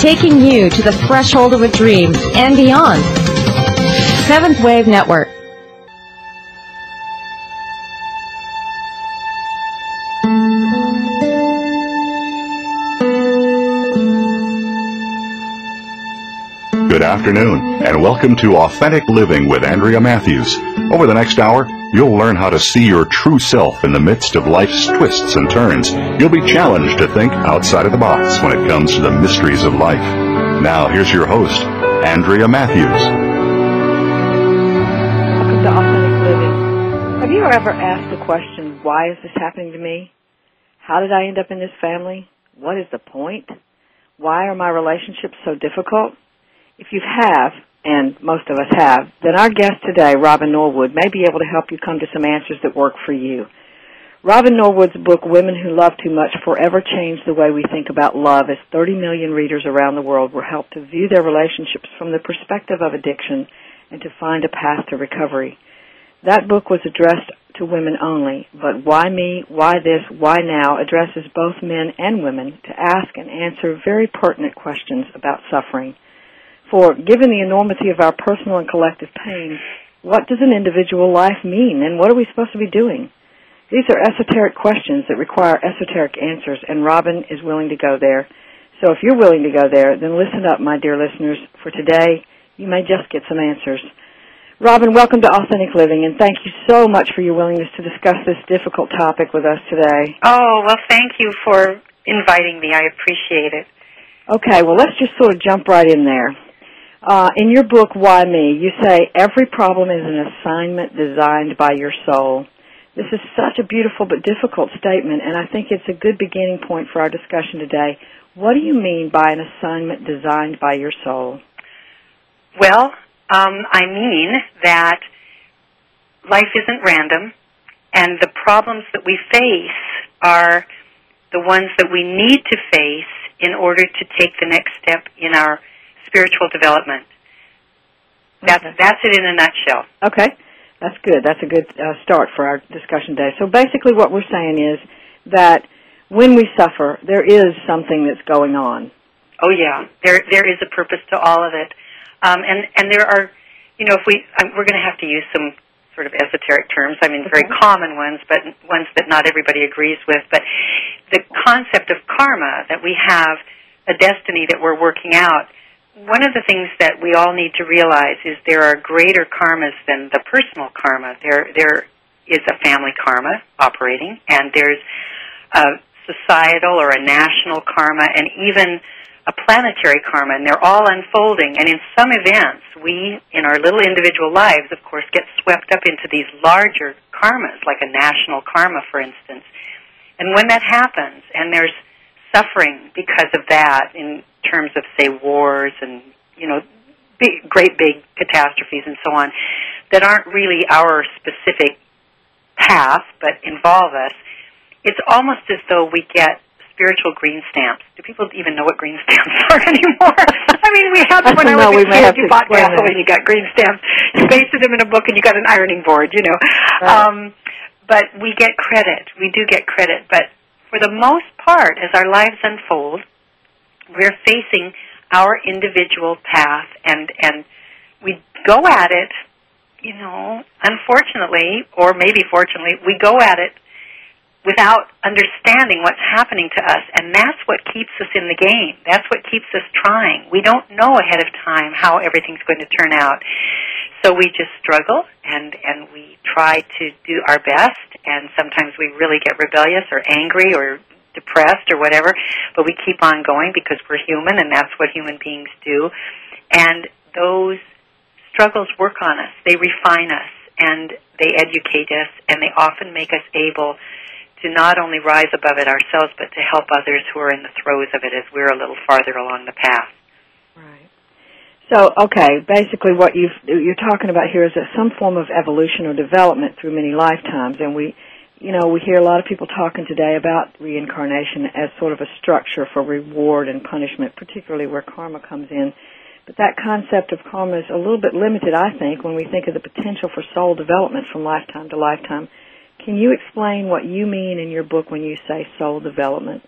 Taking you to the threshold of a dream and beyond. Seventh Wave Network. Good afternoon, and welcome to Authentic Living with Andrea Matthews. Over the next hour, you'll learn how to see your true self in the midst of life's twists and turns. You'll be challenged to think outside of the box when it comes to the mysteries of life. Now, here's your host, Andrea Matthews. Welcome to Authentic Living. Have you ever asked the question, why is this happening to me? How did I end up in this family? What is the point? Why are my relationships so difficult? If you have, and most of us have, then our guest today, Robin Norwood, may be able to help you come to some answers that work for you. Robin Norwood's book, Women Who Love Too Much, forever changed the way we think about love as 30 million readers around the world were helped to view their relationships from the perspective of addiction and to find a path to recovery. That book was addressed to women only, but Why Me, Why This, Why Now addresses both men and women to ask and answer very pertinent questions about suffering. For given the enormity of our personal and collective pain, what does an individual life mean and what are we supposed to be doing? These are esoteric questions that require esoteric answers and Robin is willing to go there. So if you're willing to go there, then listen up, my dear listeners. For today, you may just get some answers. Robin, welcome to Authentic Living and thank you so much for your willingness to discuss this difficult topic with us today. Oh, well, thank you for inviting me. I appreciate it. Okay, well, let's just sort of jump right in there. Uh, in your book, Why Me, you say every problem is an assignment designed by your soul. This is such a beautiful but difficult statement, and I think it's a good beginning point for our discussion today. What do you mean by an assignment designed by your soul? Well, um, I mean that life isn't random, and the problems that we face are the ones that we need to face in order to take the next step in our spiritual development. That's Okay. that's it in a nutshell. Okay, that's good. That's a good uh, start for our discussion today. So basically, what we're saying is that when we suffer, there is something that's going on. Oh yeah, there there is a purpose to all of it, um, and and there are, you know, if we um, we're going to have to use some sort of esoteric terms. I mean, very common ones, but ones that not everybody agrees with. But the concept of karma that we have a destiny that we're working out. One of the things that we all need to realize is there are greater karmas than the personal karma. There there is a family karma operating, and there's a societal or a national karma, and even a planetary karma, and they're all unfolding. And in some events, we, in our little individual lives, of course, get swept up into these larger karmas, like a national karma, for instance. And when that happens, and there's suffering because of that, in terms of, say, wars and, you know, big, great big catastrophes and so on, that aren't really our specific path, but involve us, it's almost as though we get spiritual green stamps. Do people even know what green stamps are anymore? I mean, we had them when I No, was a kid. You bought gasoline, you got green stamps. You pasted them in a book, and you got an ironing board. You know, Right. um, but we get credit. We do get credit, but for the most part, as our lives unfold, we're facing our individual path, and and we go at it. You know, unfortunately, or maybe fortunately, we go at it without understanding what's happening to us and that's what keeps us in the game that's what keeps us trying we don't know ahead of time how everything's going to turn out so we just struggle and and we try to do our best and sometimes we really get rebellious or angry or depressed or whatever but we keep on going because we're human and that's what human beings do and those struggles work on us they refine us and they educate us and they often make us able to not only rise above it ourselves, but to help others who are in the throes of it as we're a little farther along the path. Right. So, okay, basically what you've, you're talking about here is that some form of evolution or development through many lifetimes, and we, you know, we hear a lot of people talking today about reincarnation as sort of a structure for reward and punishment, particularly where karma comes in. But that concept of karma is a little bit limited, I think, when we think of the potential for soul development from lifetime to lifetime. Can you explain what you mean in your book when you say soul development?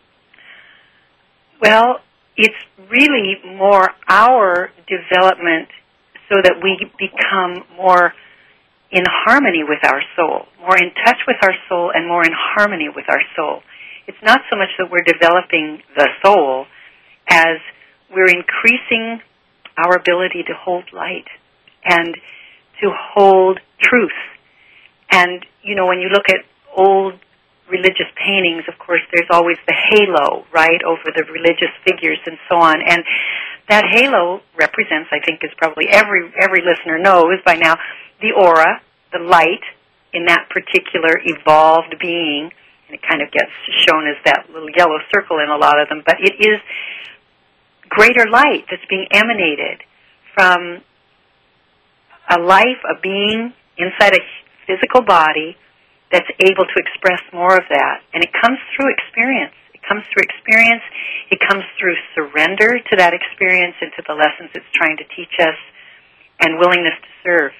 Well, it's really more our development so that we become more in harmony with our soul, more in touch with our soul and more in harmony with our soul. It's not so much that we're developing the soul as we're increasing our ability to hold light and to hold truth. And, you know, when you look at old religious paintings, of course, there's always the halo, right, over the religious figures and so on. And that halo represents, I think, as probably every every listener knows by now, the aura, the light in that particular evolved being. And it kind of gets shown as that little yellow circle in a lot of them, but it is greater light that's being emanated from a life, a being inside a physical body that's able to express more of that. And it comes through experience. It comes through experience. It comes through surrender to that experience and to the lessons it's trying to teach us and willingness to serve.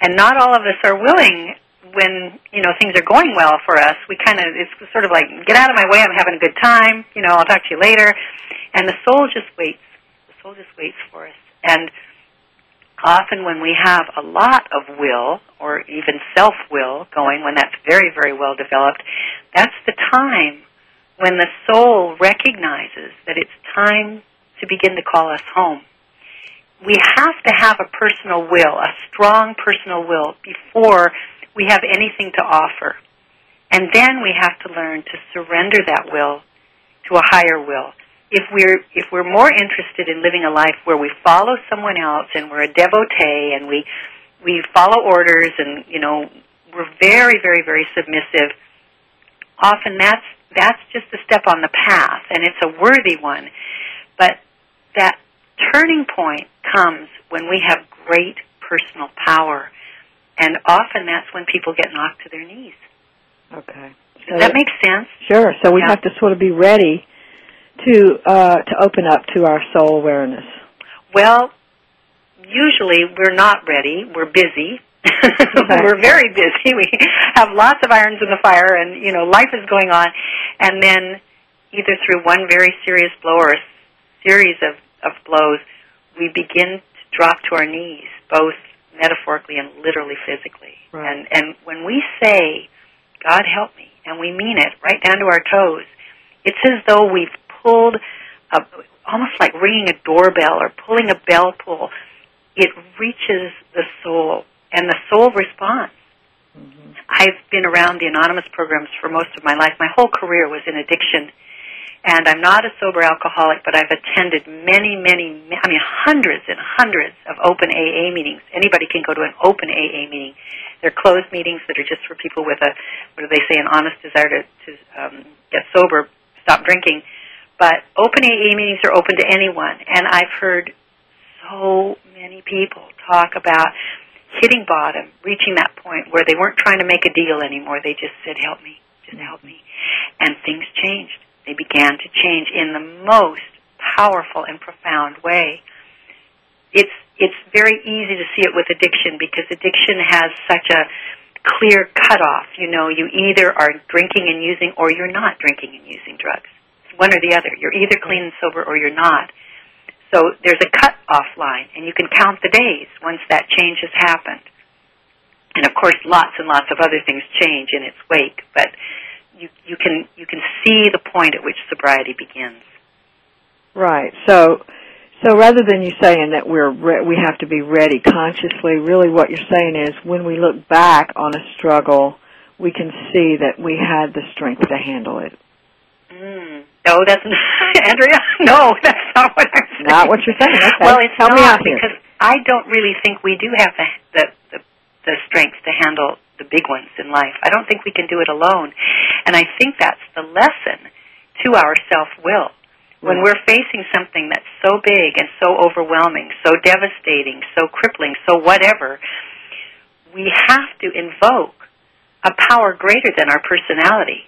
And not all of us are willing when, you know, things are going well for us. We kind of, it's sort of like, get out of my way, I'm having a good time, you know, I'll talk to you later. And the soul just waits. The soul just waits for us. And often when we have a lot of will or even self will going, when that's very, very well developed, that's the time when the soul recognizes that it's time to begin to call us home. We have to have a personal will, a strong personal will, before we have anything to offer. And then we have to learn to surrender that will to a higher will if we're if we're more interested in living a life where we follow someone else and we're a devotee and we we follow orders and you know we're very very very submissive often that's that's just a step on the path and it's a worthy one but that turning point comes when we have great personal power and often that's when people get knocked to their knees Okay. does that make sense Sure. So we Yeah. have to sort of be ready to uh, to open up to our soul awareness. Well, usually we're not ready. We're busy. We're very busy. We have lots of irons in the fire, and you know life is going on. And then, either through one very serious blow or a series of of blows, we begin to drop to our knees, both metaphorically and literally physically. Right. And and when we say, "God help me," and we mean it right down to our toes, it's as though we've pulled a, almost like ringing a doorbell or pulling a bell pull. It reaches the soul, and the soul responds. I've been around the anonymous programs for most of my life. My whole career was in addiction, and I'm not a sober alcoholic, but I've attended many, many, I mean, hundreds and hundreds of open AA meetings. Anybody can go to an open AA meeting. They're closed meetings that are just for people with a, what do they say, an honest desire to, to um, get sober, stop drinking. But open AA meetings are open to anyone, and I've heard so many people talk about hitting bottom, reaching that point where they weren't trying to make a deal anymore. They just said, "Help me, just help me," and things changed. They began to change in the most powerful and profound way. It's it's very easy to see it with addiction because addiction has such a clear cutoff. You know, you either are drinking and using or you're not drinking and using drugs. One or the other. You're either clean and sober or you're not. So there's a cut off line, and you can count the days once that change has happened. And of course, lots and lots of other things change in its wake, but you you can you can see the point at which sobriety begins. Right. So so rather than you saying that we're re- we have to be ready consciously, really what you're saying is when we look back on a struggle, we can see that we had the strength to handle it. Mm. No, that's Andrea. No, that's not what I'm saying. Not what you're saying. Okay. Well, it's Help not me out here. because I don't really think we do have the, the the the strength to handle the big ones in life. I don't think we can do it alone, and I think that's the lesson to our self will. When we're facing something that's so big and so overwhelming, so devastating, so crippling, so whatever, we have to invoke a power greater than our personality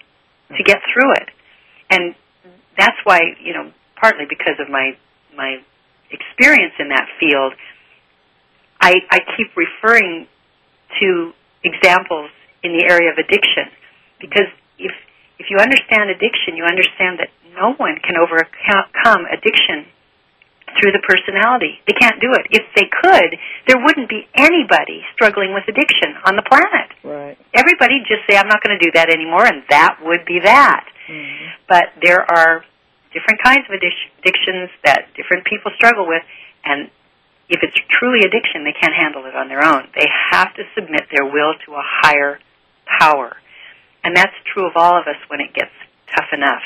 to get through it. And that's why, you know, partly because of my my experience in that field, I, I keep referring to examples in the area of addiction. Because if if you understand addiction, you understand that no one can overcome addiction through the personality. They can't do it. If they could, there wouldn't be anybody struggling with addiction on the planet. Right. Everybody just say, I'm not going to do that anymore, and that would be that. Mm-hmm. But there are different kinds of addictions that different people struggle with, and if it's truly addiction, they can't handle it on their own. They have to submit their will to a higher power. And that's true of all of us when it gets tough enough.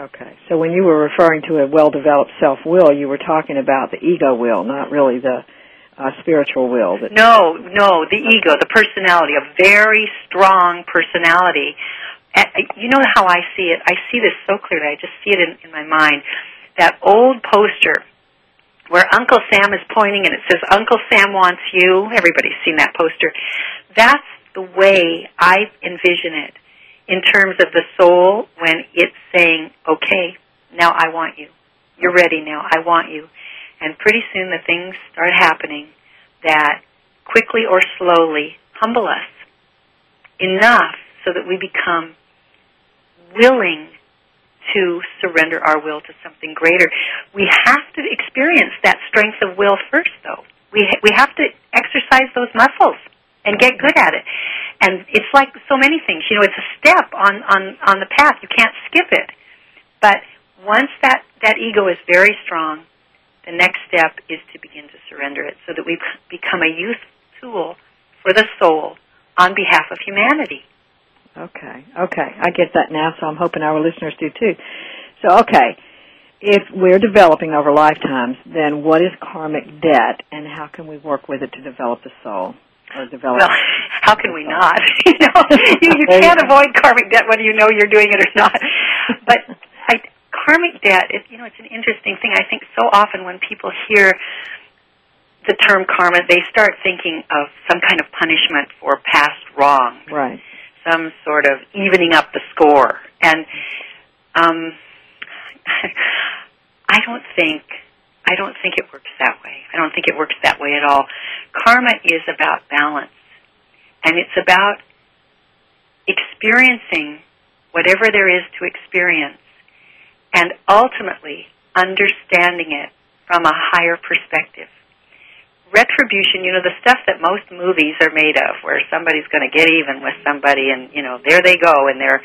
Okay. So when you were referring to a well-developed self-will, you were talking about the ego will, not really the uh, spiritual will. That no, no, the ego, the personality, a very strong personality. And you know how I see it? I see this so clearly. I just see it in, in my mind. That old poster where Uncle Sam is pointing and it says, Uncle Sam wants you. Everybody's seen that poster. That's the way I envision it in terms of the soul when it's saying, okay, now I want you. You're ready now. I want you. And pretty soon the things start happening that quickly or slowly humble us enough so that we become willing to surrender our will to something greater. We have to experience that strength of will first, though. We ha- we have to exercise those muscles and get good at it. And it's like so many things. You know, it's a step on on on the path. You can't skip it. But once that that ego is very strong, the next step is to begin to surrender it, so that we become a youth tool for the soul on behalf of humanity. Okay, okay, I get that now. So I'm hoping our listeners do too. So okay, if we're developing over lifetimes, then what is karmic debt, and how can we work with it to develop the soul? Or develop. Well, how can we not? you know, you, you can't avoid karmic debt whether you know you're doing it or not. But I, karmic debt is, you know, it's an interesting thing. I think so often when people hear the term karma, they start thinking of some kind of punishment for past wrong. Right. Some sort of evening up the score. And um I don't think I don't think it works that way. I don't think it works that way at all. Karma is about balance. And it's about experiencing whatever there is to experience and ultimately understanding it from a higher perspective. Retribution, you know, the stuff that most movies are made of, where somebody's going to get even with somebody and, you know, there they go in their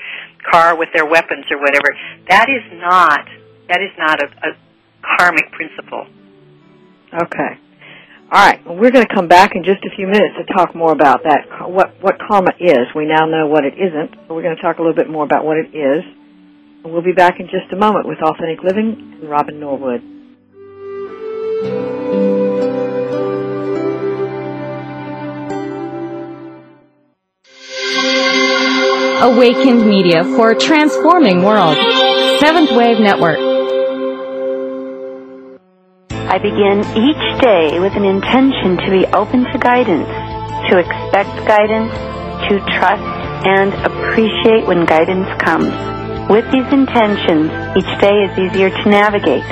car with their weapons or whatever, that is not, that is not a, a karmic principle. Okay. All right. Well, we're going to come back in just a few minutes to talk more about that. What what karma is. We now know what it isn't, but we're going to talk a little bit more about what it is. And we'll be back in just a moment with Authentic Living and Robin Norwood. Awakened Media for a transforming world. Seventh Wave Network. I begin each day with an intention to be open to guidance, to expect guidance, to trust and appreciate when guidance comes. With these intentions, each day is easier to navigate.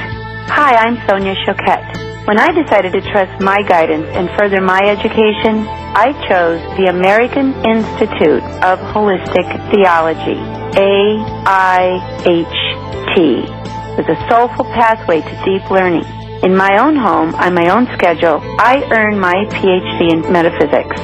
Hi, I'm Sonia Choquette. When I decided to trust my guidance and further my education, I chose the American Institute of Holistic Theology, AIHT, with a soulful pathway to deep learning. In my own home, on my own schedule, I earn my PhD in metaphysics.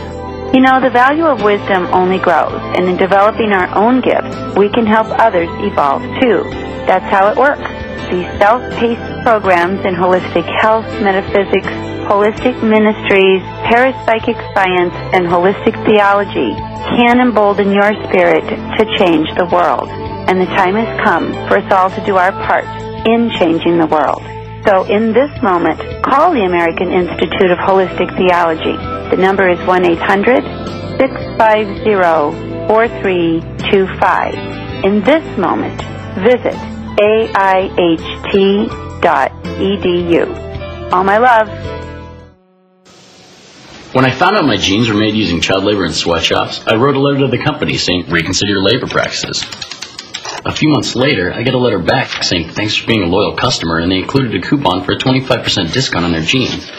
You know, the value of wisdom only grows, and in developing our own gifts, we can help others evolve too. That's how it works. These self-paced programs in holistic health, metaphysics, holistic ministries, parapsychic science, and holistic theology can embolden your spirit to change the world. And the time has come for us all to do our part in changing the world. So in this moment, call the American Institute of Holistic Theology. The number is 1-800-650-4325. In this moment, visit aiht.edu. All my love. When I found out my jeans were made using child labor in sweatshops, I wrote a letter to the company saying, reconsider your labor practices. A few months later, I get a letter back saying thanks for being a loyal customer, and they included a coupon for a 25% discount on their jeans.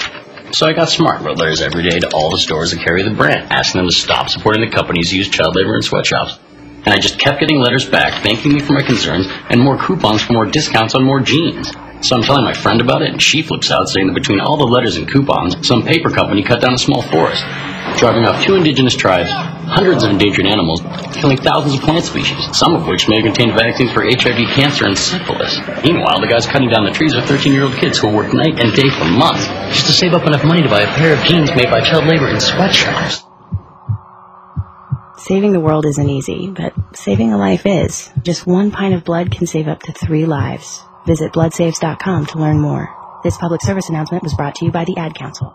So I got smart, wrote letters every day to all the stores that carry the brand, asking them to stop supporting the companies who use child labor in sweatshops. And I just kept getting letters back, thanking me for my concerns, and more coupons for more discounts on more jeans. So I'm telling my friend about it, and she flips out, saying that between all the letters and coupons, some paper company cut down a small forest, driving off two indigenous tribes, hundreds of endangered animals, killing thousands of plant species, some of which may have contained vaccines for HIV, cancer, and syphilis. Meanwhile, the guys cutting down the trees are 13-year-old kids who work night and day for months just to save up enough money to buy a pair of jeans made by child labor in sweatshops. Saving the world isn't easy, but saving a life is. Just one pint of blood can save up to three lives. Visit bloodsaves.com to learn more. This public service announcement was brought to you by the Ad Council.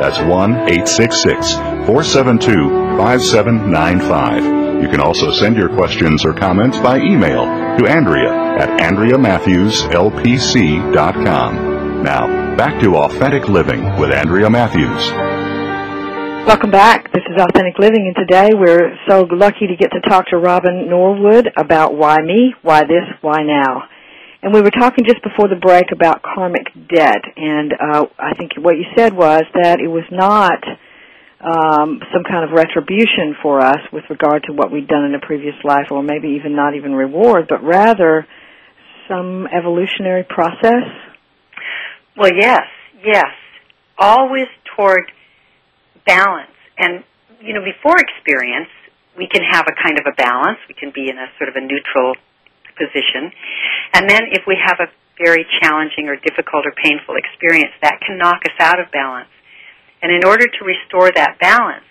That's 1 866 472 5795. You can also send your questions or comments by email to Andrea at AndreaMatthewsLPC.com. Now, back to Authentic Living with Andrea Matthews. Welcome back. This is Authentic Living, and today we're so lucky to get to talk to Robin Norwood about why me, why this, why now. And we were talking just before the break about karmic debt, and uh, I think what you said was that it was not um, some kind of retribution for us with regard to what we'd done in a previous life, or maybe even not even reward, but rather some evolutionary process. Well, yes, yes. Always toward balance. And, you know, before experience, we can have a kind of a balance. We can be in a sort of a neutral position. And then if we have a very challenging or difficult or painful experience, that can knock us out of balance. And in order to restore that balance,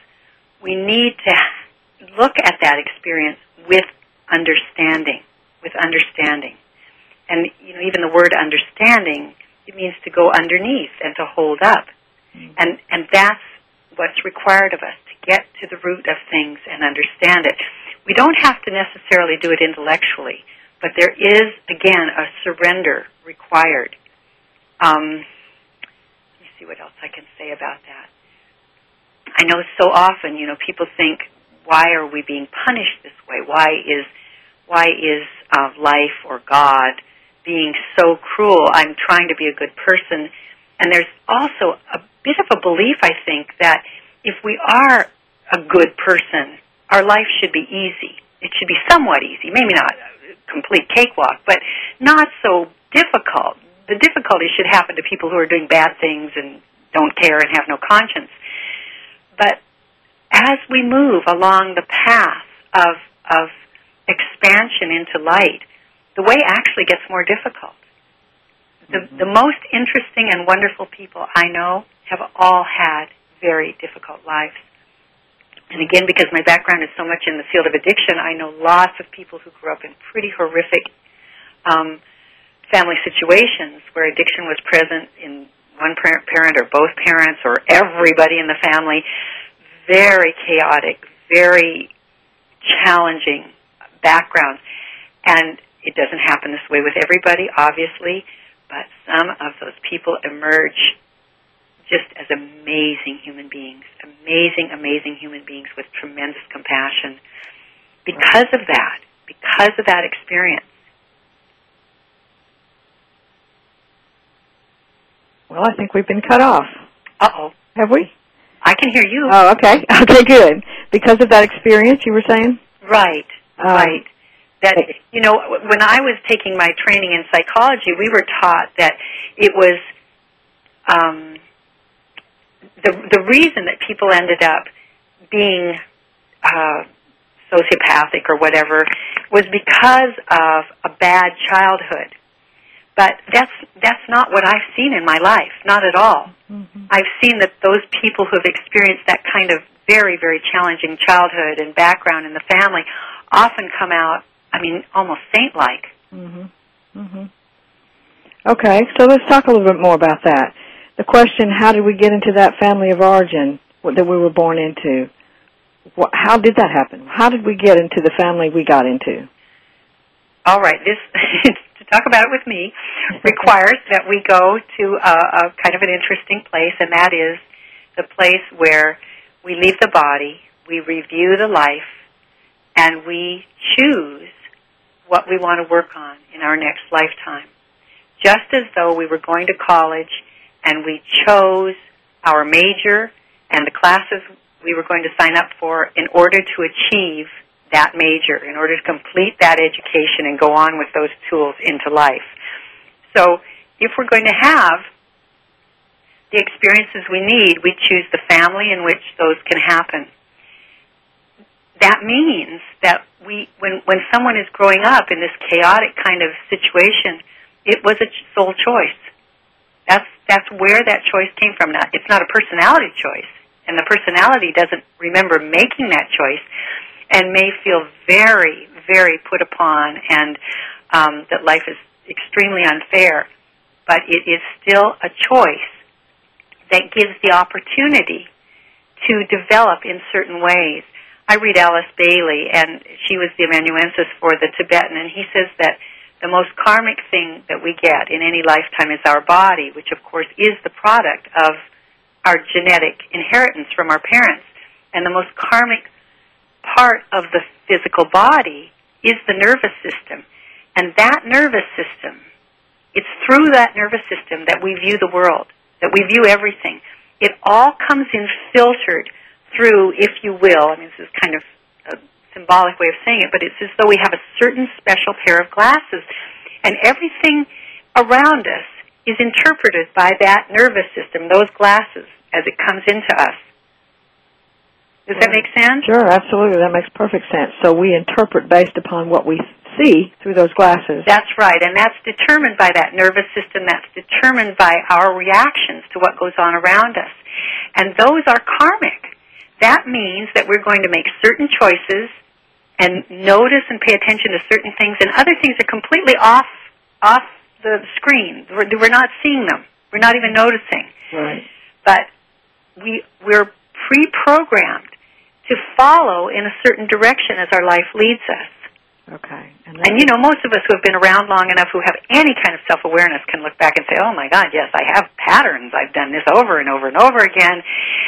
we need to look at that experience with understanding, with understanding. And, you know, even the word understanding, it means to go underneath and to hold up. Mm-hmm. And, and that's what's required of us to get to the root of things and understand it. We don't have to necessarily do it intellectually, but there is, again, a surrender required. Um, let me see what else I can say about that. I know so often, you know, people think, why are we being punished this way? Why is why is uh, life or God being so cruel? I'm trying to be a good person, and there's also a bit of a belief, I think, that if we are a good person, our life should be easy. It should be somewhat easy, maybe not complete cakewalk, but not so difficult. The difficulty should happen to people who are doing bad things and don't care and have no conscience. But as we move along the path of of expansion into light, the way actually gets more difficult. The, mm-hmm. the most interesting and wonderful people I know have all had very difficult lives. And again, because my background is so much in the field of addiction, I know lots of people who grew up in pretty horrific um, family situations where addiction was present in one parent or both parents or everybody in the family. Very chaotic, very challenging backgrounds. And it doesn't happen this way with everybody, obviously, but some of those people emerge just as amazing human beings, amazing, amazing human beings with tremendous compassion. Because of that, because of that experience. Well, I think we've been cut off. Uh oh. Have we? I can hear you. Oh, okay. Okay, good. Because of that experience, you were saying? Right. Um, right. That you know, when I was taking my training in psychology, we were taught that it was um, the the reason that people ended up being uh, sociopathic or whatever was because of a bad childhood. But that's that's not what I've seen in my life, not at all. Mm-hmm. I've seen that those people who have experienced that kind of very very challenging childhood and background in the family often come out, I mean, almost saint-like. Mhm. Mhm. Okay, so let's talk a little bit more about that the question, how did we get into that family of origin that we were born into? How did that happen? How did we get into the family we got into? all right, this to talk about it with me requires that we go to a, a kind of an interesting place, and that is the place where we leave the body, we review the life, and we choose what we want to work on in our next lifetime. Just as though we were going to college and we chose our major and the classes we were going to sign up for in order to achieve that major, in order to complete that education and go on with those tools into life. So if we're going to have the experiences we need, we choose the family in which those can happen. That means that we, when, when someone is growing up in this chaotic kind of situation, it was a soul choice. That's, that's where that choice came from. Now, it's not a personality choice, and the personality doesn't remember making that choice and may feel very, very put upon and um, that life is extremely unfair. But it is still a choice that gives the opportunity to develop in certain ways. I read Alice Bailey, and she was the amanuensis for the Tibetan, and he says that most karmic thing that we get in any lifetime is our body, which of course is the product of our genetic inheritance from our parents. And the most karmic part of the physical body is the nervous system. And that nervous system, it's through that nervous system that we view the world that we view everything. It all comes in filtered through, if you will, I mean, this is kind of symbolic way of saying it, but it's as though we have a certain special pair of glasses. And everything around us is interpreted by that nervous system, those glasses, as it comes into us. Does that make sense? Sure, absolutely. That makes perfect sense. So we interpret based upon what we see through those glasses. That's right, and that's determined by that nervous system. That's determined by our reactions to what goes on around us. And those are karmic. That means that we're going to make certain choices and notice and pay attention to certain things, and other things are completely off off the screen. We're, we're not seeing them. We're not even noticing. Right. But we we're pre-programmed to follow in a certain direction as our life leads us. Okay. And, and you know, most of us who have been around long enough who have any kind of self awareness can look back and say, Oh my God, yes, I have patterns. I've done this over and over and over again.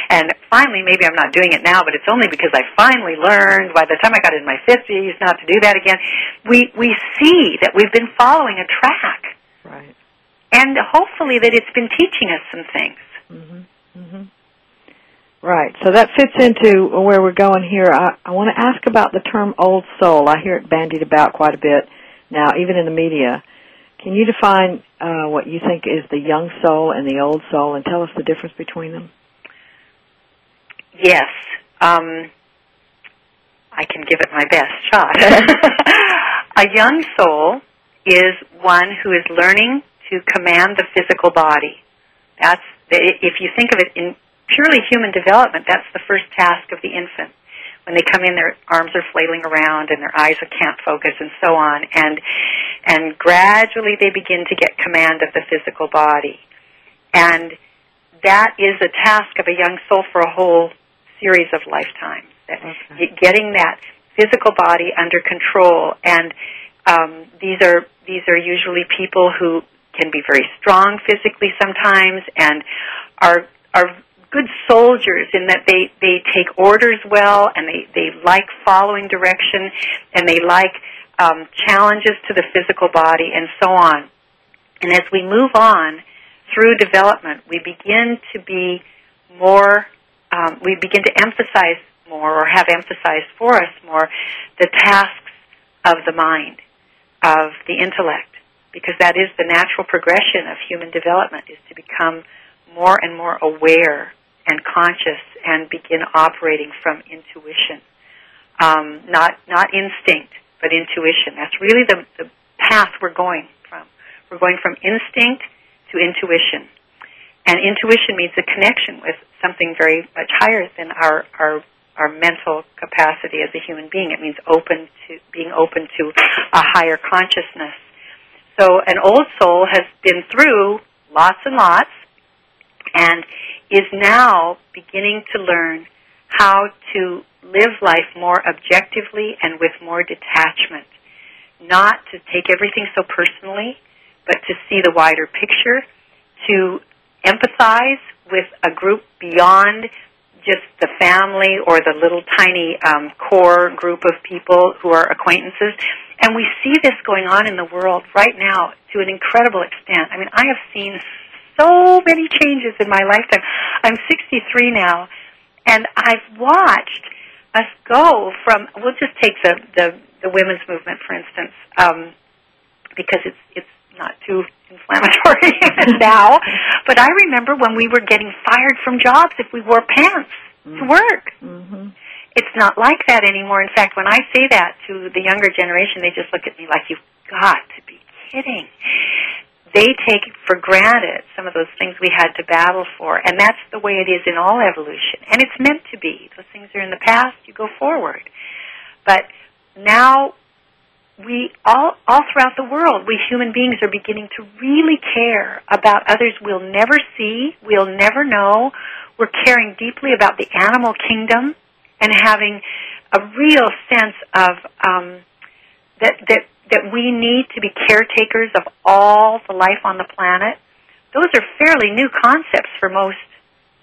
And finally, maybe I'm not doing it now, but it's only because I finally learned by the time I got in my fifties not to do that again. We we see that we've been following a track. Right. And hopefully that it's been teaching us some things. Mhm. Mhm. Right. So that fits into where we're going here. I, I want to ask about the term old soul. I hear it bandied about quite a bit now, even in the media. Can you define uh, what you think is the young soul and the old soul and tell us the difference between them? Yes. Um, I can give it my best shot. a young soul is one who is learning to command the physical body. That's if you think of it in purely human development, that's the first task of the infant. When they come in, their arms are flailing around and their eyes can't focus and so on. And, and gradually they begin to get command of the physical body. And that is a task of a young soul for a whole series of lifetimes. Okay. Getting that physical body under control. And um, these are these are usually people who can be very strong physically sometimes and are are good soldiers in that they they take orders well and they they like following direction and they like um, challenges to the physical body and so on. And as we move on through development, we begin to be more. Um, we begin to emphasize more, or have emphasized for us more, the tasks of the mind, of the intellect, because that is the natural progression of human development: is to become more and more aware and conscious and begin operating from intuition. Um, not not instinct, but intuition. That's really the, the path we're going from. We're going from instinct to intuition. And intuition means a connection with something very much higher than our, our our mental capacity as a human being. It means open to being open to a higher consciousness. So an old soul has been through lots and lots and is now beginning to learn how to live life more objectively and with more detachment. not to take everything so personally, but to see the wider picture, to empathize with a group beyond just the family or the little tiny um, core group of people who are acquaintances. And we see this going on in the world right now to an incredible extent. I mean, I have seen so many changes in my lifetime. I'm 63 now, and I've watched us go from. We'll just take the the, the women's movement, for instance, um, because it's it's not too inflammatory now. But I remember when we were getting fired from jobs if we wore pants mm-hmm. to work. Mm-hmm. It's not like that anymore. In fact, when I say that to the younger generation, they just look at me like, "You've got to be kidding." They take for granted some of those things we had to battle for, and that's the way it is in all evolution. And it's meant to be. Those things are in the past. You go forward. But now we all all throughout the world we human beings are beginning to really care about others we'll never see we'll never know we're caring deeply about the animal kingdom and having a real sense of um, that that that we need to be caretakers of all the life on the planet those are fairly new concepts for most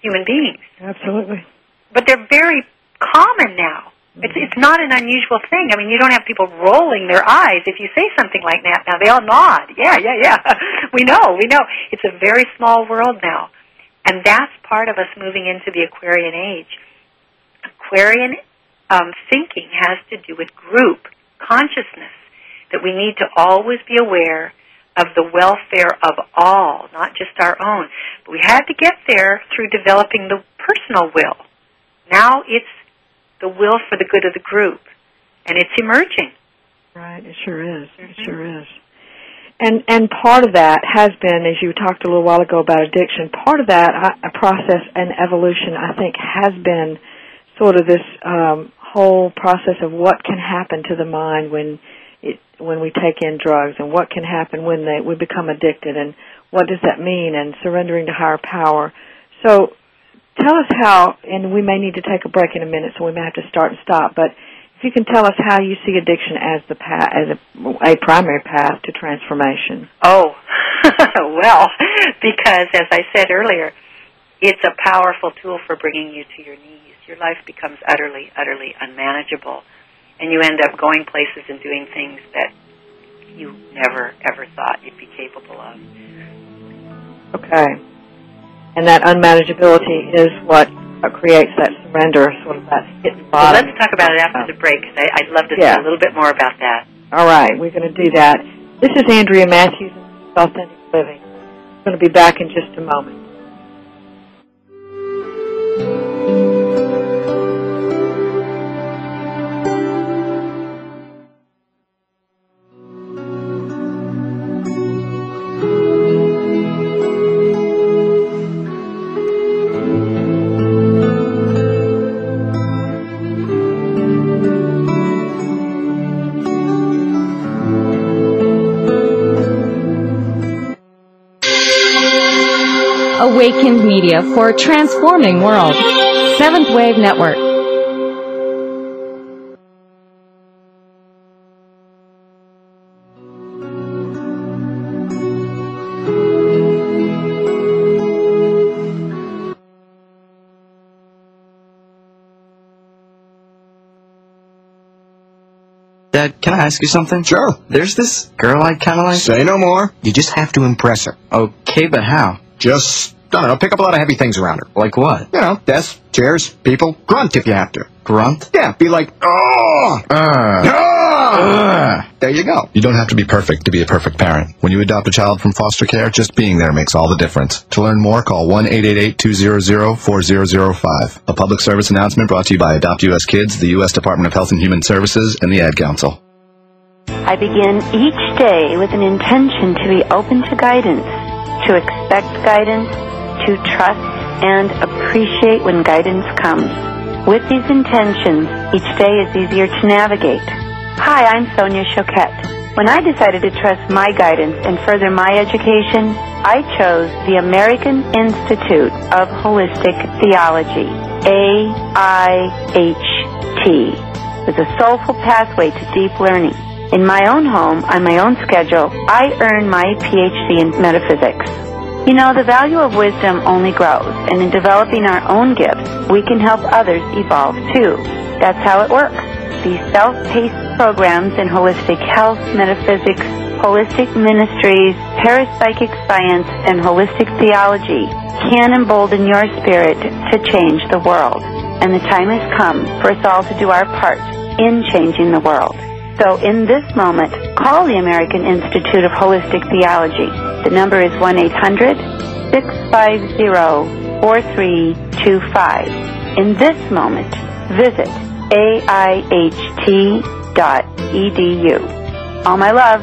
human beings absolutely but they're very common now it's it's not an unusual thing. I mean, you don't have people rolling their eyes if you say something like that. Now they all nod. Yeah, yeah, yeah. we know, we know. It's a very small world now, and that's part of us moving into the Aquarian age. Aquarian um, thinking has to do with group consciousness. That we need to always be aware of the welfare of all, not just our own. But we had to get there through developing the personal will. Now it's the will for the good of the group, and it's emerging. Right, it sure is. Mm-hmm. It sure is. And and part of that has been, as you talked a little while ago about addiction. Part of that a process and evolution, I think, has been sort of this um, whole process of what can happen to the mind when it when we take in drugs, and what can happen when they we become addicted, and what does that mean, and surrendering to higher power. So tell us how, and we may need to take a break in a minute, so we may have to start and stop. But if you can tell us how you see addiction as the path, as a, a primary path to transformation. Oh, well, because as I said earlier, it's a powerful tool for bringing you to your knees. Your life becomes utterly, utterly unmanageable, and you end up going places and doing things that you never ever thought you'd be capable of. Okay and that unmanageability is what creates that surrender, sort of that hit bottom. Well, let's talk about it after the break because I'd love to yeah. a little bit more about that. All right, we're going to do that. This is Andrea Matthews, Authentic Living. I'm going to be back in just a moment. Awakened Media for a transforming world. Seventh Wave Network. Dad, can I ask you something? Sure. There's this girl I kind of like. Say no more. You just have to impress her. Okay, but how? Just don't know, pick up a lot of heavy things around her. Like what? You know, desks, chairs, people. Grunt if you have to. Grunt? Yeah, be like, oh! Uh, uh, there you go. You don't have to be perfect to be a perfect parent. When you adopt a child from foster care, just being there makes all the difference. To learn more, call 1-888-200-4005. A public service announcement brought to you by Adopt U.S. Kids, the U.S. Department of Health and Human Services, and the Ad Council. I begin each day with an intention to be open to guidance, to expect guidance, to trust and appreciate when guidance comes. With these intentions, each day is easier to navigate. Hi, I'm Sonia Choquette. When I decided to trust my guidance and further my education, I chose the American Institute of Holistic Theology, AIHT, as a soulful pathway to deep learning. In my own home, on my own schedule, I earn my PhD in metaphysics. You know, the value of wisdom only grows, and in developing our own gifts, we can help others evolve too. That's how it works. These self-paced programs in holistic health, metaphysics, holistic ministries, parapsychic science, and holistic theology can embolden your spirit to change the world. And the time has come for us all to do our part in changing the world. So in this moment, call the American Institute of Holistic Theology. The number is 1-800-650-4325. In this moment, visit aiht.edu. All my love.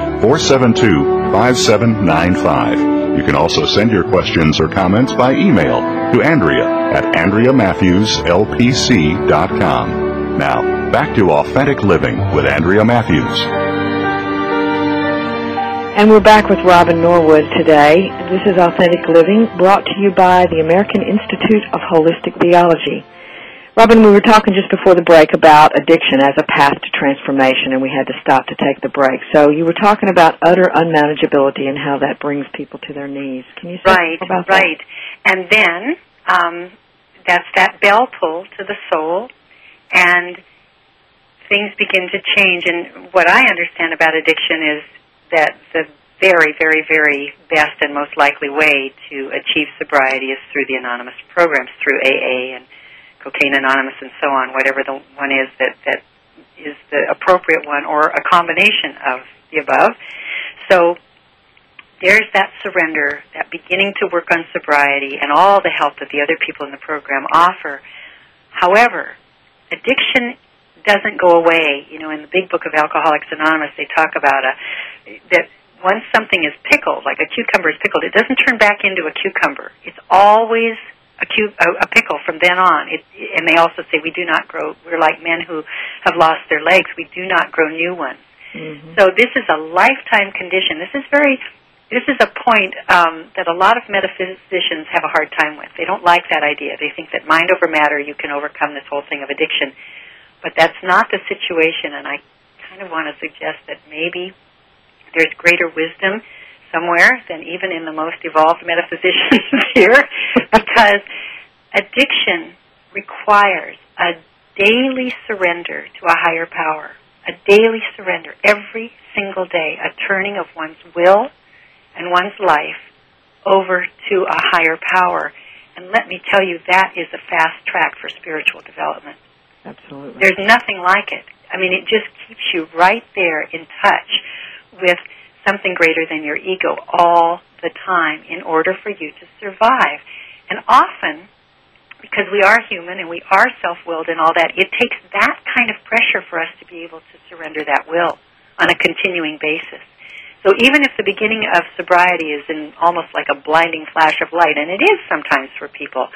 472 5795. You can also send your questions or comments by email to Andrea at AndreaMatthewsLPC.com. Now, back to Authentic Living with Andrea Matthews. And we're back with Robin Norwood today. This is Authentic Living, brought to you by the American Institute of Holistic Theology. Robin, we were talking just before the break about addiction as a path to transformation, and we had to stop to take the break. So you were talking about utter unmanageability and how that brings people to their knees. Can you say right, about right. Right. And then um, that's that bell pull to the soul, and things begin to change. And what I understand about addiction is that the very, very, very best and most likely way to achieve sobriety is through the anonymous programs, through AA and Cocaine Anonymous and so on, whatever the one is that, that is the appropriate one or a combination of the above. So there's that surrender, that beginning to work on sobriety and all the help that the other people in the program offer. However, addiction doesn't go away. You know, in the big book of Alcoholics Anonymous, they talk about a that once something is pickled, like a cucumber is pickled, it doesn't turn back into a cucumber. It's always a, cu- a, a pickle from then on. It, and they also say we do not grow. We're like men who have lost their legs. We do not grow new ones. Mm-hmm. So this is a lifetime condition. This is very. This is a point um, that a lot of metaphysicians have a hard time with. They don't like that idea. They think that mind over matter, you can overcome this whole thing of addiction. But that's not the situation, and I kind of want to suggest that maybe there's greater wisdom somewhere than even in the most evolved metaphysicians here, because addiction requires a daily surrender to a higher power, a daily surrender every single day, a turning of one's will and one's life over to a higher power. And let me tell you, that is a fast track for spiritual development. Absolutely. There's nothing like it. I mean, it just keeps you right there in touch with something greater than your ego all the time in order for you to survive. And often, because we are human and we are self-willed and all that, it takes that kind of pressure for us to be able to surrender that will on a continuing basis. So even if the beginning of sobriety is in almost like a blinding flash of light, and it is sometimes for people,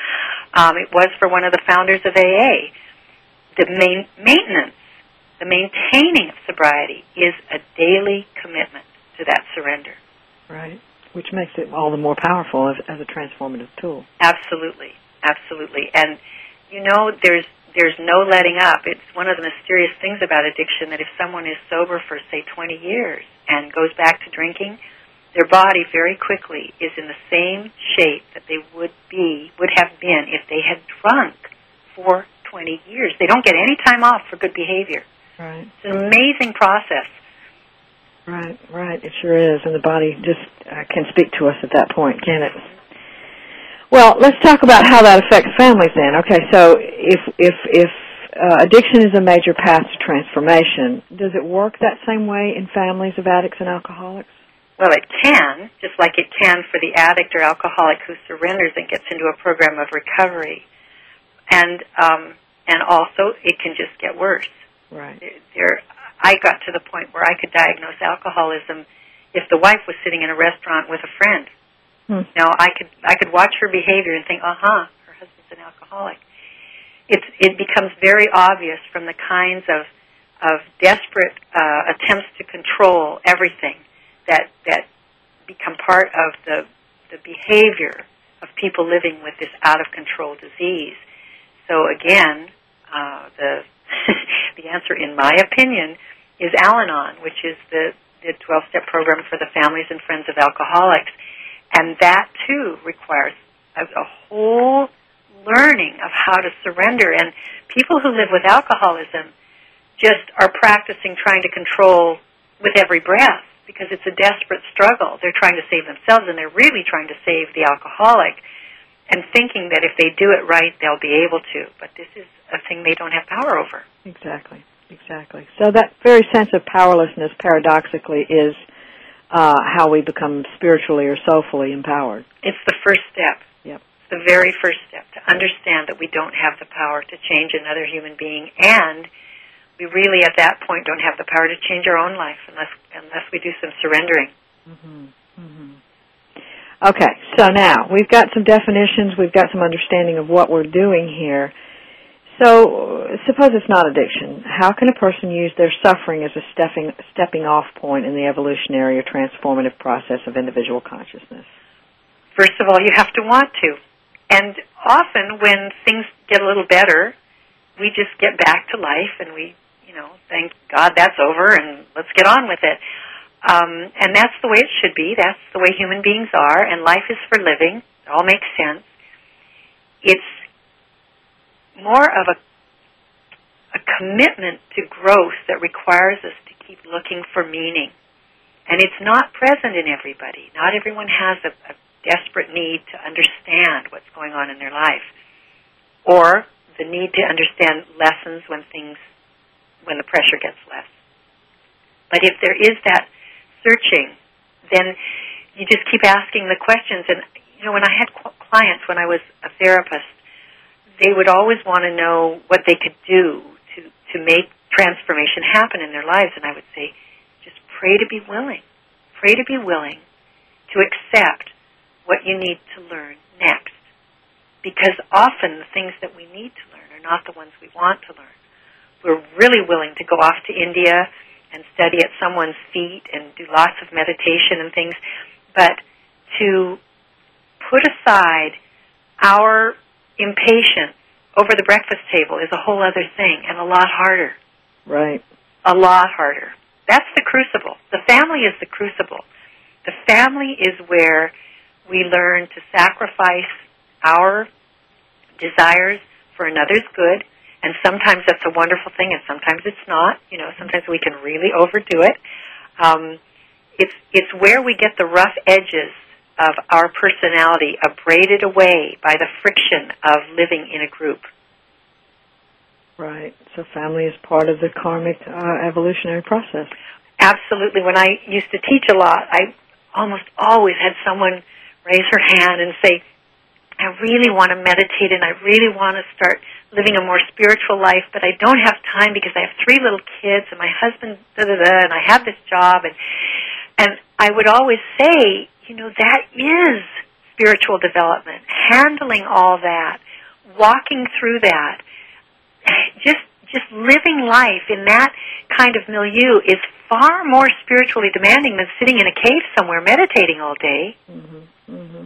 um, it was for one of the founders of AA. The main maintenance, the maintaining of sobriety is a daily commitment to that surrender. Right. Which makes it all the more powerful as, as a transformative tool. Absolutely, absolutely. And you know, there's there's no letting up. It's one of the mysterious things about addiction that if someone is sober for say 20 years and goes back to drinking, their body very quickly is in the same shape that they would be would have been if they had drunk for 20 years. They don't get any time off for good behavior. Right. It's an amazing process. Right, right. It sure is, and the body just uh, can speak to us at that point, can it? Well, let's talk about how that affects families then. Okay, so if if if uh, addiction is a major path to transformation, does it work that same way in families of addicts and alcoholics? Well, it can, just like it can for the addict or alcoholic who surrenders and gets into a program of recovery, and um, and also it can just get worse. Right. There, there, I got to the point where I could diagnose alcoholism if the wife was sitting in a restaurant with a friend. Hmm. Now I could I could watch her behavior and think, uh huh, her husband's an alcoholic. It's it becomes very obvious from the kinds of of desperate uh, attempts to control everything that that become part of the the behavior of people living with this out of control disease. So again, uh, the the answer, in my opinion, is Al-Anon, which is the the 12-step program for the families and friends of alcoholics, and that too requires a, a whole learning of how to surrender. And people who live with alcoholism just are practicing trying to control with every breath because it's a desperate struggle. They're trying to save themselves and they're really trying to save the alcoholic and thinking that if they do it right, they'll be able to. But this is a thing they don't have power over. Exactly. Exactly. So that very sense of powerlessness, paradoxically, is uh, how we become spiritually or soulfully empowered. It's the first step. Yep. It's the very first step to understand that we don't have the power to change another human being, and we really, at that point, don't have the power to change our own life unless unless we do some surrendering. Mm-hmm. Mm-hmm. Okay, so now we've got some definitions, we've got some understanding of what we're doing here. So, suppose it's not addiction. How can a person use their suffering as a stepping stepping off point in the evolutionary or transformative process of individual consciousness? First of all, you have to want to. And often when things get a little better, we just get back to life and we, you know, thank God that's over and let's get on with it. Um, and that's the way it should be. That's the way human beings are, and life is for living. It all makes sense. More of a a commitment to growth that requires us to keep looking for meaning. And it's not present in everybody. Not everyone has a, a desperate need to understand what's going on in their life. Or the need to understand lessons when things, when the pressure gets less. But if there is that searching, then you just keep asking the questions. And, you know, when I had clients, when I was a therapist, they would always want to know what they could do to, to make transformation happen in their lives. And I would say, just pray to be willing. Pray to be willing to accept what you need to learn next. Because often the things that we need to learn are not the ones we want to learn. We're really willing to go off to India and study at someone's feet and do lots of meditation and things, but to put aside our impatience over the breakfast table is a whole other thing and a lot harder. Right. A lot harder. That's the crucible. The family is the crucible. The family is where we learn to sacrifice our desires for another's good, and sometimes that's a wonderful thing, and sometimes it's not. You know, sometimes we can really overdo it. Um, it's it's where we get the rough edges of our personality abraded away by the friction of living in a group. Right. So family is part of the karmic uh, evolutionary process. Absolutely. When I used to teach a lot, I almost always had someone raise her hand and say, I really want to meditate and I really want to start living a more spiritual life, but I don't have time because I have three little kids and my husband, da da da, and I have this job, and and I would always say, you know, that is spiritual development, handling all that, walking through that, just just living life in that kind of milieu is far more spiritually demanding than sitting in a cave somewhere meditating all day. Mm-hmm. Mm-hmm.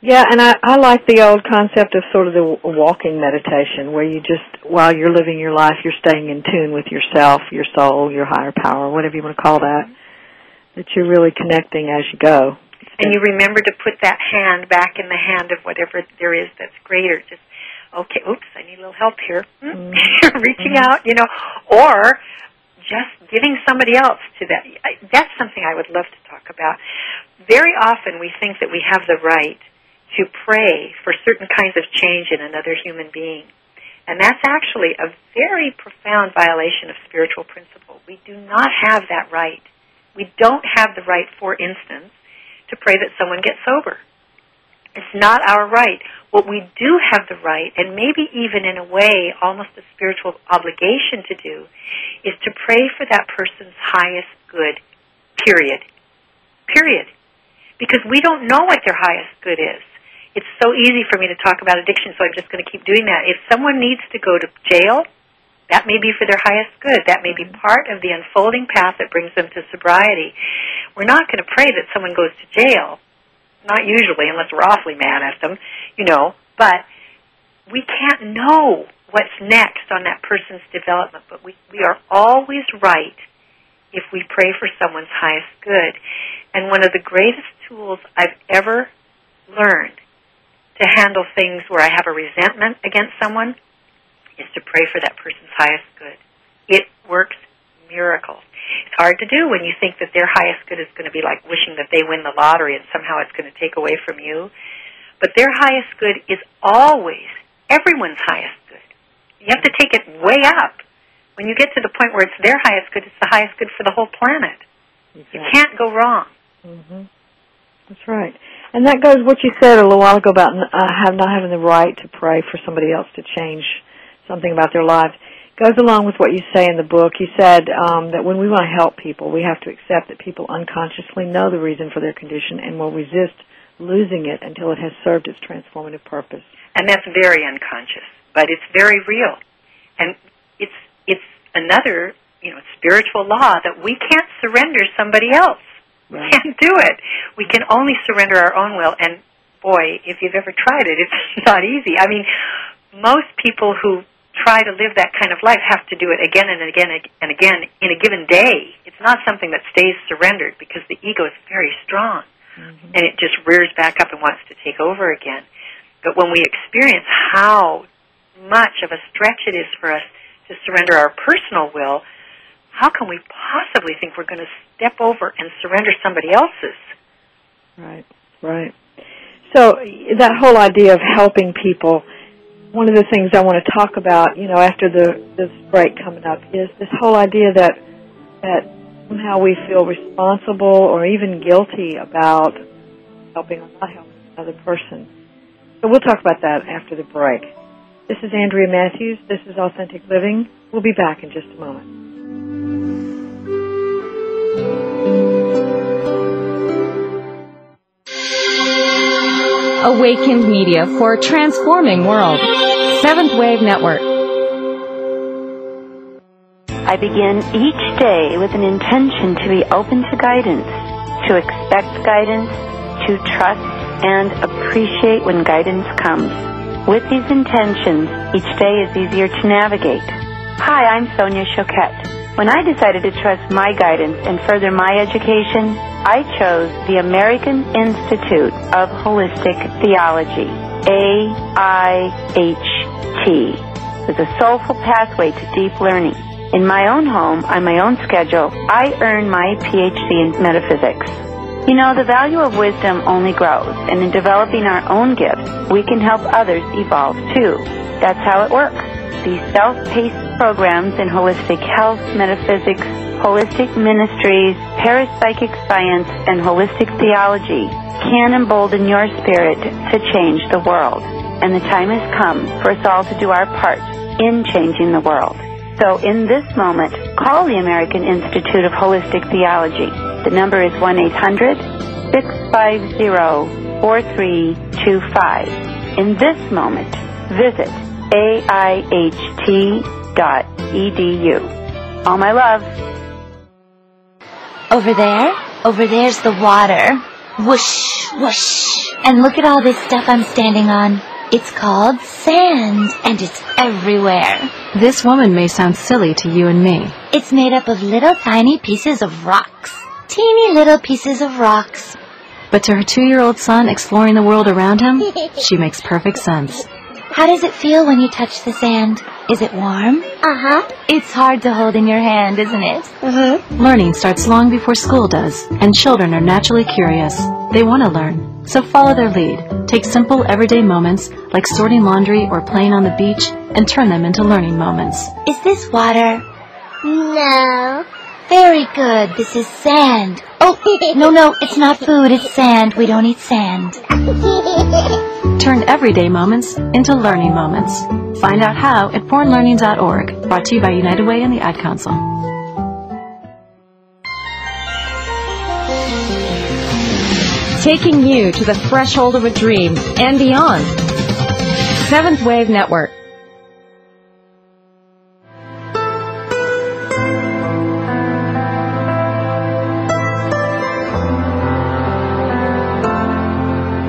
Yeah, and I, I like the old concept of sort of the walking meditation where you just, while you're living your life, you're staying in tune with yourself, your soul, your higher power, whatever you want to call that. That you're really connecting as you go. And you remember to put that hand back in the hand of whatever there is that's greater. Just, okay, oops, I need a little help here. Hmm? Mm-hmm. Reaching out, you know, or just giving somebody else to that. That's something I would love to talk about. Very often we think that we have the right to pray for certain kinds of change in another human being. And that's actually a very profound violation of spiritual principle. We do not have that right. We don't have the right, for instance, to pray that someone gets sober. It's not our right. What we do have the right, and maybe even in a way almost a spiritual obligation to do, is to pray for that person's highest good, period. Period. Because we don't know what their highest good is. It's so easy for me to talk about addiction, so I'm just going to keep doing that. If someone needs to go to jail, that may be for their highest good. That may be mm-hmm. part of the unfolding path that brings them to sobriety. We're not going to pray that someone goes to jail not usually, unless we're awfully mad at them, you know. But we can't know what's next on that person's development. But we we are always right if we pray for someone's highest good. And one of the greatest tools I've ever learned to handle things where I have a resentment against someone is to pray for that person's highest good. It works miracles. It's hard to do when you think that their highest good is going to be like wishing that they win the lottery and somehow it's going to take away from you. But their highest good is always everyone's highest good. You have to take it way up. When you get to the point where it's their highest good, it's the highest good for the whole planet. Exactly. You can't go wrong. Mm-hmm. That's right. And that goes what you said a little while ago about uh, have not having the right to pray for somebody else to change something about their lives goes along with what you say in the book. You said um, that when we want to help people, we have to accept that people unconsciously know the reason for their condition and will resist losing it until it has served its transformative purpose. And that's very unconscious, but it's very real. And it's it's another, you know, spiritual law that we can't surrender somebody else. Right. We can't do it. We can only surrender our own will and boy, if you've ever tried it, it's not easy. I mean, most people who try to live that kind of life have to do it again and again and again in a given day. It's not something that stays surrendered because the ego is very strong mm-hmm. and it just rears back up and wants to take over again. But when we experience how much of a stretch it is for us to surrender our personal will, how can we possibly think we're going to step over and surrender somebody else's? Right, right. So that whole idea of helping people one of the things I want to talk about, you know, after the this break coming up is this whole idea that that somehow we feel responsible or even guilty about helping or not helping another person. So we'll talk about that after the break. This is Andrea Matthews. This is Authentic Living. We'll be back in just a moment. Awakened Media for a transforming world. Seventh Wave Network. I begin each day with an intention to be open to guidance, to expect guidance, to trust and appreciate when guidance comes. With these intentions, each day is easier to navigate. Hi, I'm Sonia Choquette. When I decided to trust my guidance and further my education, I chose the American Institute of Holistic Theology, AIHT, as a soulful pathway to deep learning. In my own home, on my own schedule, I earn my PhD in metaphysics. You know, the value of wisdom only grows, and in developing our own gifts, we can help others evolve too. That's how it works. These self-paced programs in holistic health, metaphysics, holistic ministries, parapsychic science, and holistic theology can embolden your spirit to change the world. And the time has come for us all to do our part in changing the world. So in this moment, call the American Institute of Holistic Theology. The number is 1-800-650-4325. In this moment, visit aiht.edu. All my love. Over there, over there's the water. Whoosh, whoosh. And look at all this stuff I'm standing on. It's called sand, and it's everywhere. This woman may sound silly to you and me. It's made up of little tiny pieces of rocks. Teeny little pieces of rocks. But to her two-year-old son exploring the world around him, she makes perfect sense. How does it feel when you touch the sand? Is it warm? Uh-huh. It's hard to hold in your hand, isn't it? Mm-hmm. Learning starts long before school does, and children are naturally curious. They want to learn, so follow their lead. Take simple, everyday moments, like sorting laundry or playing on the beach, and turn them into learning moments. Is this water? No. Very good. This is sand. Oh, no, no, it's not food, it's sand. We don't eat sand. Turn everyday moments into learning moments. Find out how at bornlearning.org. Brought to you by United Way and the Ad Council. Taking you to the threshold of a dream and beyond. Seventh Wave Network.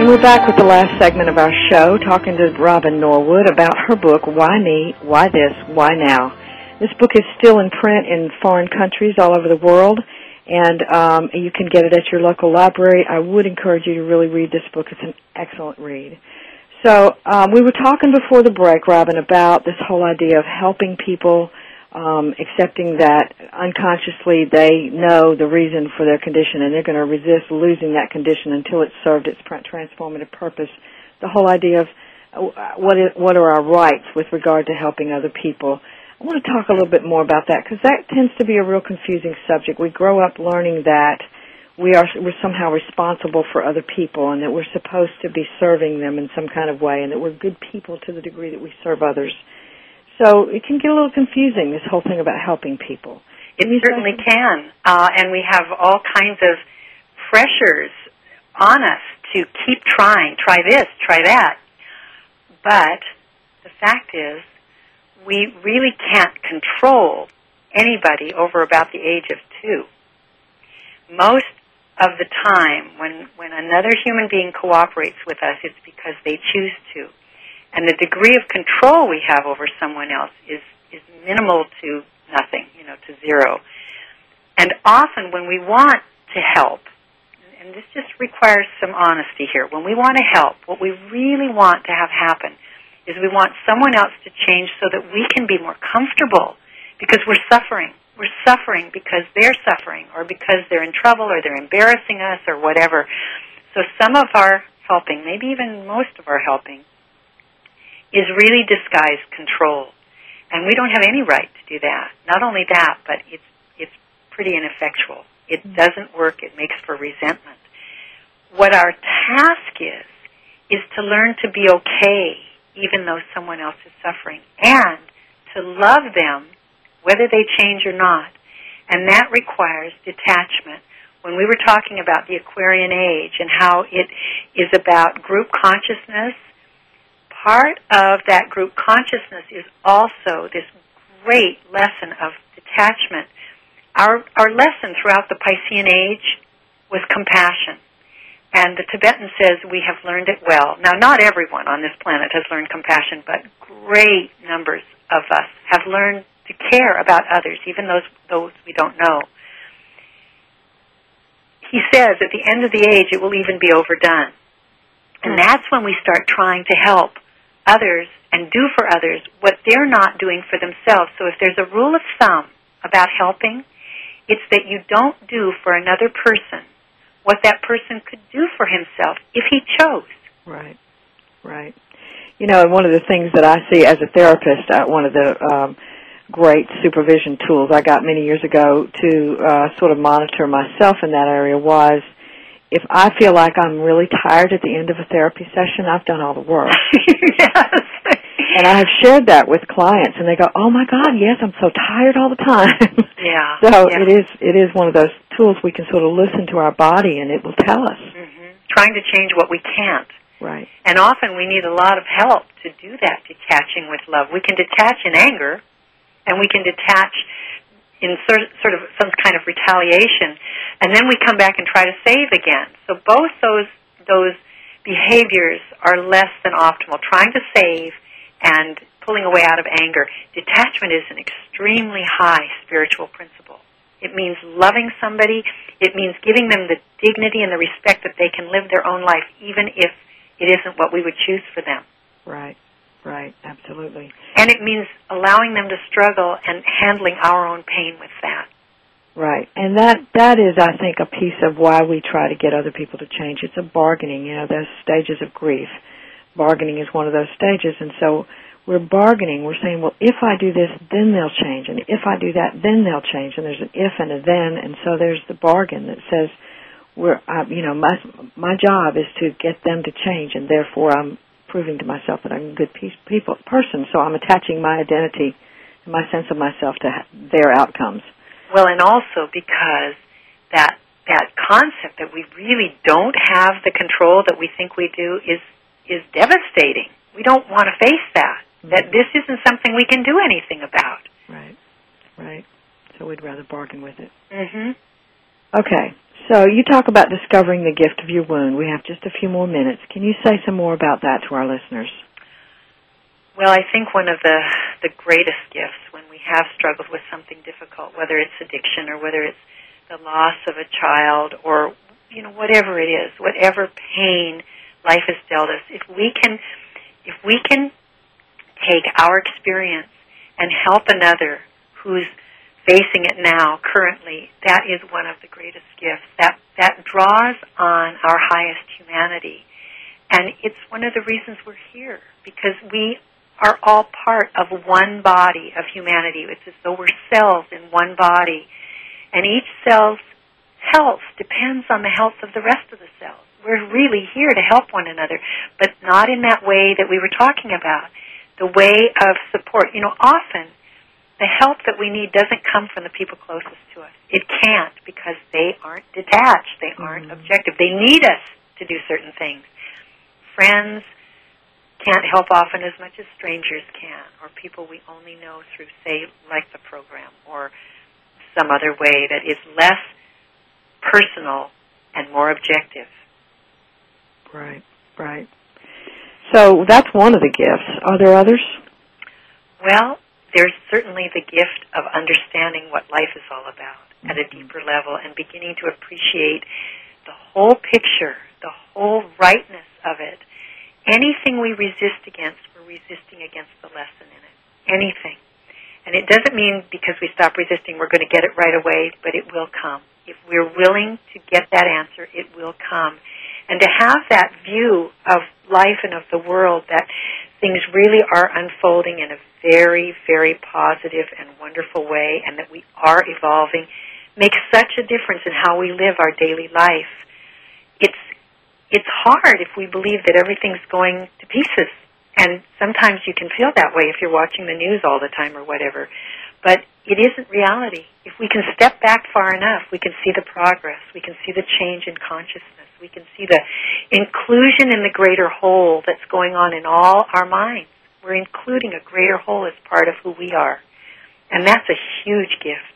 And we're back with the last segment of our show, talking to Robin Norwood about her book, Why Me? Why This? Why Now? This book is still in print in foreign countries all over the world, and um, you can get it at your local library. I would encourage you to really read this book. It's an excellent read. So um, we were talking before the break, Robin, about this whole idea of helping people um, accepting that unconsciously they know the reason for their condition and they're going to resist losing that condition until it's served its transformative purpose. The whole idea of uh, what is, what are our rights with regard to helping other people. I want to talk a little bit more about that because that tends to be a real confusing subject. We grow up learning that we are we're somehow responsible for other people and that we're supposed to be serving them in some kind of way and that we're good people to the degree that we serve others. So it can get a little confusing, this whole thing about helping people. It certainly can. Uh, and we have all kinds of pressures on us to keep trying, try this, try that. But the fact is, we really can't control anybody over about the age of two. Most of the time, when, when another human being cooperates with us, it's because they choose to and the degree of control we have over someone else is is minimal to nothing, you know, to zero. And often when we want to help, and this just requires some honesty here, when we want to help, what we really want to have happen is we want someone else to change so that we can be more comfortable because we're suffering. We're suffering because they're suffering or because they're in trouble or they're embarrassing us or whatever. So some of our helping, maybe even most of our helping, is really disguised control. And we don't have any right to do that. Not only that, but it's it's pretty ineffectual. It mm-hmm. doesn't work. It makes for resentment. What our task is is to learn to be okay even though someone else is suffering and to love them whether they change or not. And that requires detachment. When we were talking about the Aquarian age and how it is about group consciousness part of that group consciousness is also this great lesson of detachment. Our, our lesson throughout the Piscean age was compassion. And the Tibetan says we have learned it well. Now, not everyone on this planet has learned compassion, but great numbers of us have learned to care about others, even those, those we don't know. He says at the end of the age it will even be overdone. And hmm. that's when we start trying to help others and do for others what they're not doing for themselves. So if there's a rule of thumb about helping, it's that you don't do for another person what that person could do for himself if he chose. Right, right. You know, one of the things that I see as a therapist, uh, one of the um, great supervision tools I got many years ago to uh, sort of monitor myself in that area was if I feel like I'm really tired at the end of a therapy session, I've done all the work. yes. And I have shared that with clients, and they go, "Oh my God, yes, I'm so tired all the time." Yeah. so yeah. it is it is one of those tools we can sort of listen to our body, and it will tell us. Mm-hmm. Trying to change what we can't. Right. And often we need a lot of help to do that detaching with love. We can detach in anger, and we can detach in sort of some kind of retaliation, and then we come back and try to save again. So both those those behaviors are less than optimal. Trying to save and pulling away out of anger. Detachment is an extremely high spiritual principle. It means loving somebody. It means giving them the dignity and the respect that they can live their own life, even if it isn't what we would choose for them. Right. Right. Absolutely. And it means allowing them to struggle and handling our own pain with that. Right. And that that is I think a piece of why we try to get other people to change. It's a bargaining, you know, there's stages of grief. Bargaining is one of those stages and so we're bargaining. We're saying, well, if I do this, then they'll change, and if I do that, then they'll change. And there's an if and a then, and so there's the bargain that says, we're, uh, you know, my my job is to get them to change, and therefore I'm proving to myself that I'm a good piece, people person. So I'm attaching my identity and my sense of myself to ha- their outcomes. Well, and also because that that concept that we really don't have the control that we think we do is is devastating. We don't want to face that. That this isn't something we can do anything about. Right. Right. So we'd rather bargain with it. Mhm. Okay. So you talk about discovering the gift of your wound. We have just a few more minutes. Can you say some more about that to our listeners? Well, I think one of the the greatest gifts when we have struggled with something difficult, whether it's addiction or whether it's the loss of a child or you know whatever it is, whatever pain life has dealt us, if we can if we can take our experience and help another who's facing it now currently that is one of the greatest gifts. That that draws on our highest humanity. And it's one of the reasons we're here because we are all part of one body of humanity. It's as though we're cells in one body. And each cell's health depends on the health of the rest of the cells. We're really here to help one another but not in that way that we were talking about. The way of support. You know, often the help that we need doesn't come from the people closest to us. It can't because they aren't detached. They aren't mm-hmm. objective. They need us to do certain things. Friends can't help often as much as strangers can, or people we only know through, say, like the program, or some other way that is less personal and more objective. Right, right. So that's one of the gifts. Are there others? Well, there's certainly the gift of understanding what life is all about at a mm-hmm. deeper level and beginning to appreciate the whole picture, the whole rightness of it. Anything we resist against, we're resisting against the lesson in it. Anything. And it doesn't mean because we stop resisting we're going to get it right away, but it will come. If we're willing to get that answer, it will come. And to have that view of life and of the world that things really are unfolding in a very, very positive and wonderful way and that we are evolving makes such a difference in how we live our daily life. It's it's hard if we believe that everything's going to pieces. And sometimes you can feel that way if you're watching the news all the time or whatever. But it isn't reality. If we can step back far enough, we can see the progress. We can see the change in consciousness we can see the inclusion in the greater whole that's going on in all our minds. We're including a greater whole as part of who we are. And that's a huge gift.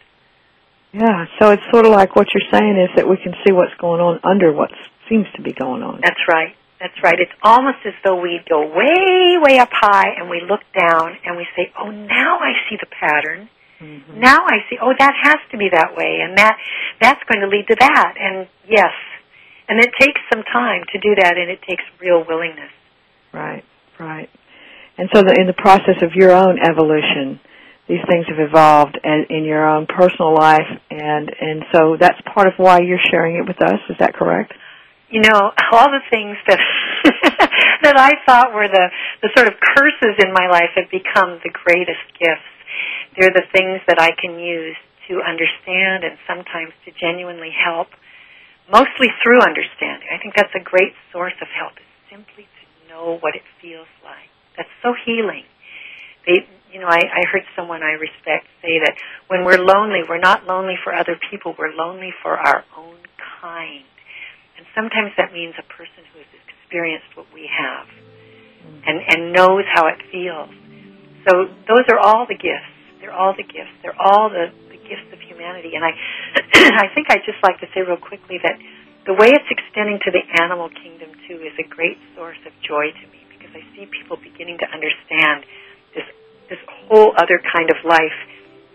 Yeah, so it's sort of like what you're saying is that we can see what's going on under what seems to be going on. That's right. That's right. It's almost as though we go way, way up high and we look down and we say, oh, now I see the pattern. Mm-hmm. Now I see, oh, that has to be that way, and that that's going to lead to that. And yes, and it takes some time to do that, and it takes real willingness. Right, right. And so, the, in the process of your own evolution, these things have evolved and, in your own personal life, and and so that's part of why you're sharing it with us. Is that correct? You know, all the things that that I thought were the the sort of curses in my life have become the greatest gifts. They're the things that I can use to understand and sometimes to genuinely help mostly through understanding. I think that's a great source of help is simply to know what it feels like. That's so healing. They, you know, I, I heard someone I respect say that when we're lonely, we're not lonely for other people, we're lonely for our own kind. And sometimes that means a person who is experienced what we have and, and knows how it feels. So those are all the gifts. They're all the gifts. They're all the, the gifts of humanity. And I, I think I'd just like to say real quickly that the way it's extending to the animal kingdom too is a great source of joy to me because I see people beginning to understand this this whole other kind of life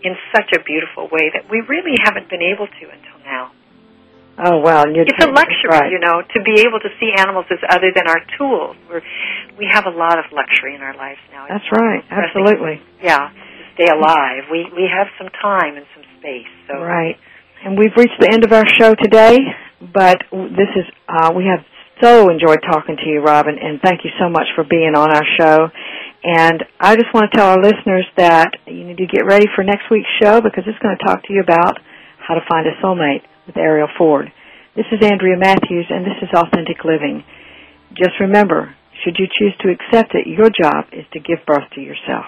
in such a beautiful way that we really haven't been able to until now. Oh well, It's a luxury, right. you know, to be able to see animals as other than our tools. We're we have a lot of luxury in our lives now. It's That's right. Absolutely. Yeah, to stay alive. We we have some time and some space. So Right. And we've reached the end of our show today, but this is uh, we have so enjoyed talking to you, Robin, and thank you so much for being on our show. And I just want to tell our listeners that you need to get ready for next week's show because it's going to talk to you about how to find a soulmate with Arielle Ford. This is Andrea Matthews, and this is Authentic Living. Just remember, should you choose to accept it, your job is to give birth to yourself.